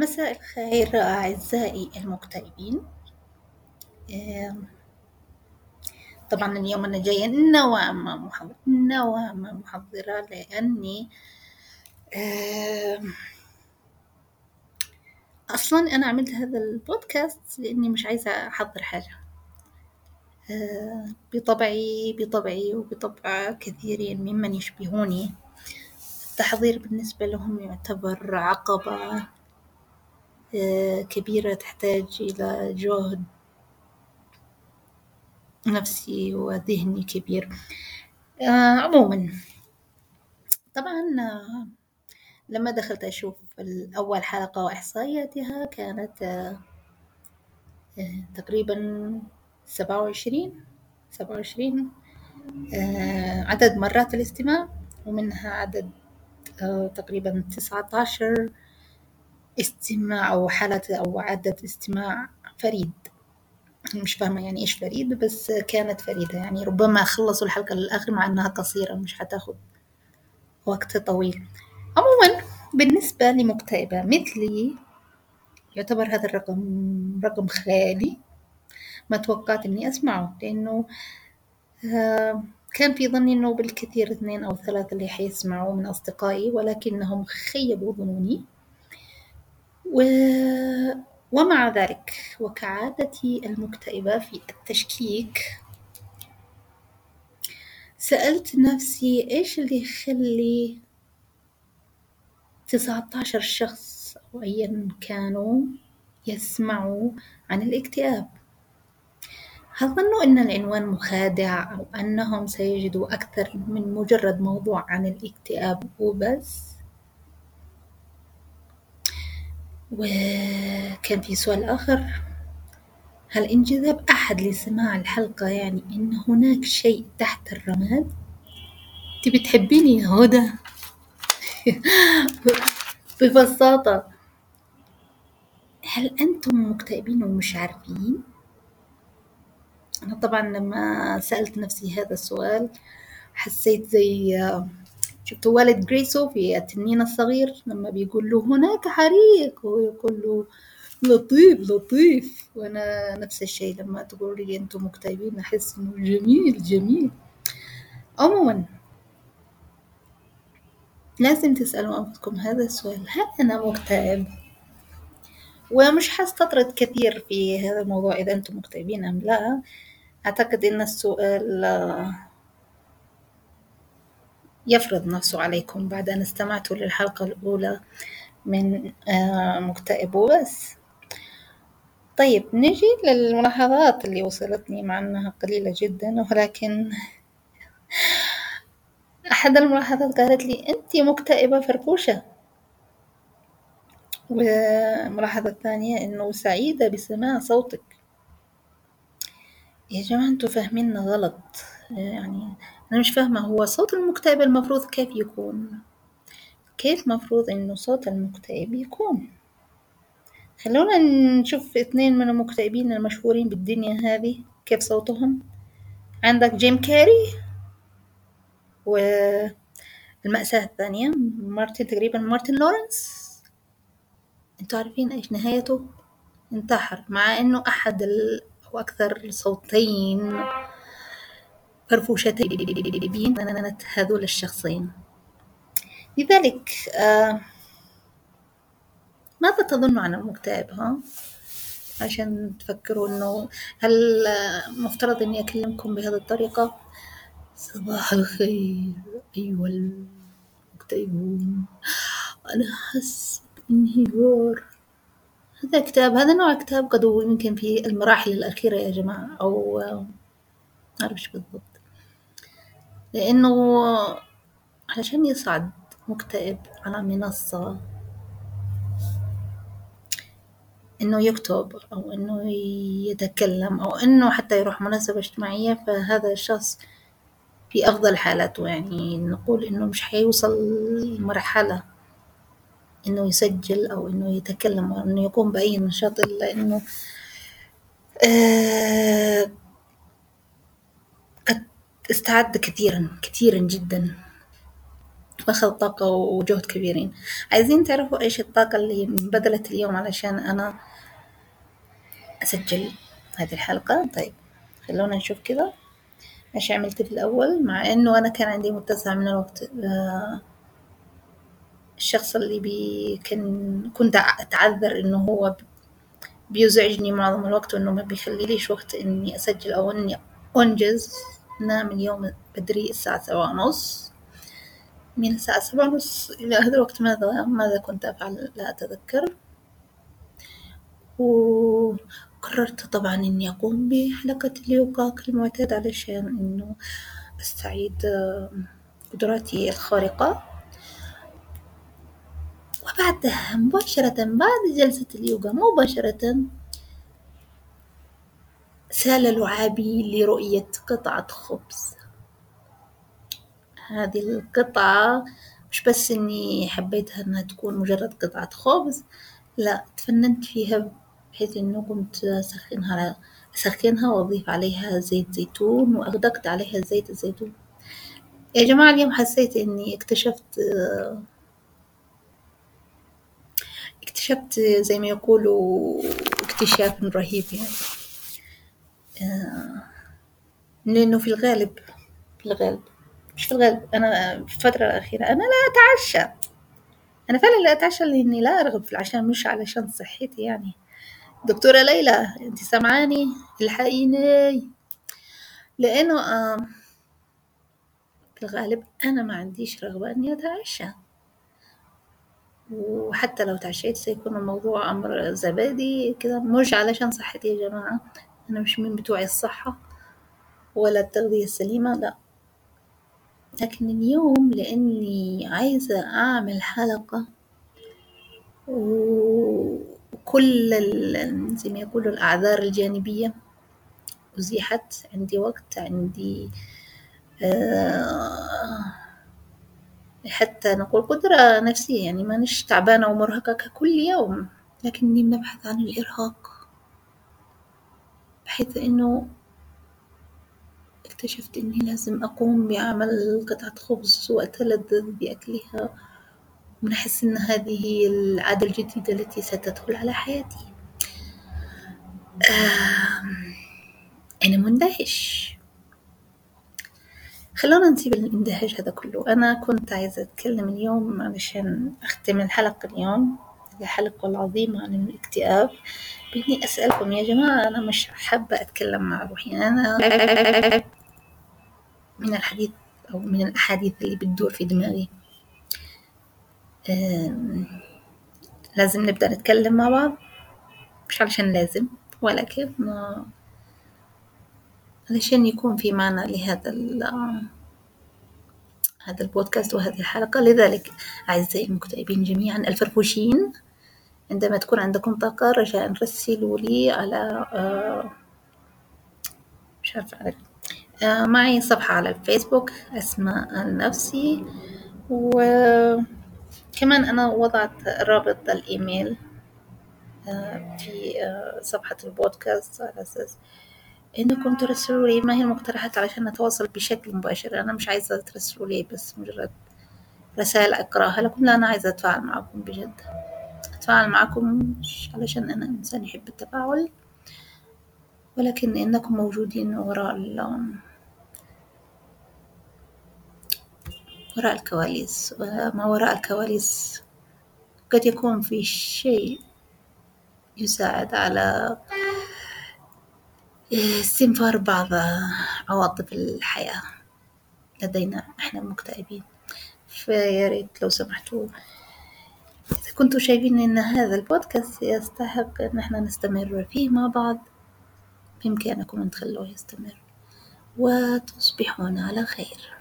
مساء الخير أعزائي المكتئبين. طبعا اليوم أنا جاية نوعا محضرة نوعا محضرة لأني أصلا أنا عملت هذا البودكاست لأني مش عايزة أحضر حاجة. بطبعي بطبعي وبطبع كثيرين ممن يشبهوني. التحضير بالنسبة لهم يعتبر عقبة كبيرة تحتاج إلى جهد نفسي وذهني كبير. عموما طبعا لما دخلت أشوف أول حلقة وإحصائياتها كانت تقريبا سبعة وعشرين سبعة وعشرين عدد مرات الاستماع ومنها عدد تقريبا تسعة عشر استماع أو حالة أو عدد استماع فريد. مش فاهمة يعني إيش فريد بس كانت فريدة. يعني ربما خلصوا الحلقة للآخر مع إنها قصيرة مش حتاخد وقت طويل. عموما بالنسبة لمكتئبة مثلي يعتبر هذا الرقم رقم خيالي ما توقعت إني أسمعه لأنه كان في ظني إنه بالكثير اثنين أو ثلاثة اللي حيسمعوا من أصدقائي ولكنهم خيبوا ظنوني. و... ومع ذلك وكعادتي المكتئبة في التشكيك سألت نفسي إيش اللي يخلي تسعة عشر شخص أو أيا كانوا يسمعوا عن الاكتئاب هل ظنوا أن العنوان مخادع أو أنهم سيجدوا أكثر من مجرد موضوع عن الاكتئاب وبس؟ وكان في سؤال آخر هل انجذب أحد لسماع الحلقة يعني إن هناك شيء تحت الرماد؟ تبي تحبيني يا هدى؟ ببساطة هل أنتم مكتئبين ومش عارفين؟ أنا طبعا لما سألت نفسي هذا السؤال حسيت زي شفت والد جريسو في التنين الصغير لما بيقول له هناك حريق ويقول له لطيف لطيف. وأنا نفس الشيء لما تقول لي أنتم مكتئبين أحس إنه جميل جميل. عموما لازم تسألوا أنفسكم هذا السؤال هل أنا مكتئب؟ ومش حستطرد كثير في هذا الموضوع إذا أنتم مكتئبين أم لا. أعتقد أن السؤال يفرض نفسه عليكم بعد أن استمعتوا للحلقة الأولى من مكتئب وبس. طيب نجي للملاحظات اللي وصلتني مع أنها قليلة جدا ولكن أحد الملاحظات قالت لي أنت مكتئبة فرفوشة. والملاحظة الثانية إنه سعيدة بسماع صوتك. يا جماعة أنتوا فاهميننا غلط. يعني أنا مش فاهمة هو صوت المكتئب المفروض كيف يكون؟ كيف مفروض إنه صوت المكتئب يكون؟ خلونا نشوف اثنين من المكتئبين المشهورين بالدنيا هذه كيف صوتهم؟ عندك جيم كاري والمأساة الثانية مارتن تقريبا مارتن لورنس. أنتوا عارفين إيش نهايته؟ انتحر مع إنه أحد ال... أو أكثر صوتين فرفوشتين كانت هذول الشخصين. لذلك آه ماذا تظن عن المكتئب ها؟ عشان تفكروا إنه هل مفترض إني أكلمكم بهذه الطريقة؟ صباح الخير أيها المكتئبون. أنا حاسة انهيار هذا كتاب هذا نوع كتاب قد يمكن في المراحل الأخيرة يا جماعة أو أعرفش بالضبط. لأنه علشان يصعد مكتئب على منصة إنه يكتب أو إنه يتكلم أو إنه حتى يروح مناسبة اجتماعية فهذا الشخص في أفضل حالاته. يعني نقول إنه مش حيوصل لمرحلة إنه يسجل أو إنه يتكلم أو إنه يقوم بأي نشاط إلا إنه آه استعد كثيرا كثيرا جدا. واخذ طاقة وجهد كبيرين. عايزين تعرفوا إيش الطاقة اللي انبذلت اليوم علشان أنا أسجل هذه الحلقة؟ طيب خلونا نشوف كذا. إيش عملت في الأول؟ مع إنه أنا كان عندي متسع من الوقت. آه، الشخص اللي بي كان كنت أتعذر إنه هو بيزعجني معظم الوقت وإنه ما بيخليليش وقت إني أسجل أو إني أنجز. نام اليوم بدري الساعة سبعة ونص. من الساعة سبعة ونص إلى هذا الوقت ماذا ماذا كنت أفعل؟ لا أتذكر. وقررت طبعا إني أقوم بحلقة اليوغا كالمعتاد علشان إنه أستعيد قدراتي الخارقة. وبعدها مباشرة بعد جلسة اليوغا مباشرة سال لعابي لرؤية قطعة خبز. هذه القطعة مش بس إني حبيتها إنها تكون مجرد قطعة خبز لا تفننت فيها بحيث إنه كنت أسخنها أسخنها وأضيف عليها زيت زيتون وأغدقت عليها زيت الزيتون. يا جماعة اليوم حسيت إني اكتشفت اكتشفت زي ما يقولوا اكتشاف رهيب يعني. لأنه في الغالب. في الغالب. مش في الغالب أنا في الفترة الأخيرة أنا لا أتعشى. أنا فعلا لا أتعشى لأني لا أرغب في العشاء مش علشان صحتي يعني. دكتورة ليلى أنت سامعاني؟ الحقيني. لأنه آه في الغالب أنا ما عنديش رغبة إني أتعشى. وحتى لو تعشيت سيكون الموضوع أمر زبادي كده مش علشان صحتي يا جماعة. أنا مش من بتوعي الصحة ولا التغذية السليمة لا. لكن اليوم لأني عايزة أعمل حلقة وكل زي ما يقولوا الأعذار الجانبية أزيحت عندي وقت عندي آه، حتى نقول قدرة نفسية يعني ما نش تعبانة ومرهقة ككل يوم لكني بنبحث عن الإرهاق. بحيث إنه اكتشفت إني لازم أقوم بعمل قطعة خبز وأتلذذ بأكلها ونحس إن هذه هي العادة الجديدة التي ستدخل على حياتي. أنا مندهش. خلونا نسيب الاندهاش هذا كله. أنا كنت عايزة أتكلم اليوم علشان أختم الحلقة اليوم. الحلقة العظيمة عن الاكتئاب. بإني أسألكم يا جماعة أنا مش حابة أتكلم مع روحي. أنا من الحديث أو من الأحاديث اللي بتدور في دماغي. لازم نبدأ نتكلم مع بعض. مش علشان لازم ولكن علشان يكون في معنى لهذا هذا البودكاست وهذه الحلقة. لذلك أعزائي المكتئبين جميعا الفرفوشين عندما تكون عندكم طاقة رجاء رسلوا لي على آه، مش عارفة على آه، معي صفحة على الفيسبوك أسماء النفسي وكمان أنا وضعت رابط الإيميل آه، في صفحة البودكاست على أساس إنكم ترسلوا لي ما هي المقترحات علشان نتواصل بشكل مباشر. أنا مش عايزة ترسلوا لي بس مجرد رسائل أقرأها لكم لا أنا عايزة أتفاعل معكم بجد. أتفاعل معكم مش علشان أنا إنسان يحب التفاعل ولكن إنكم موجودين وراء وراء الكواليس وما وراء الكواليس قد يكون في شيء يساعد على استنفار بعض عواطف الحياة لدينا إحنا المكتئبين فيا ريت لو سمحتوا إذا شايفين إن هذا البودكاست يستحق إن إحنا نستمر فيه مع بعض بإمكانكم أن تخلوه يستمر وتصبحون على خير.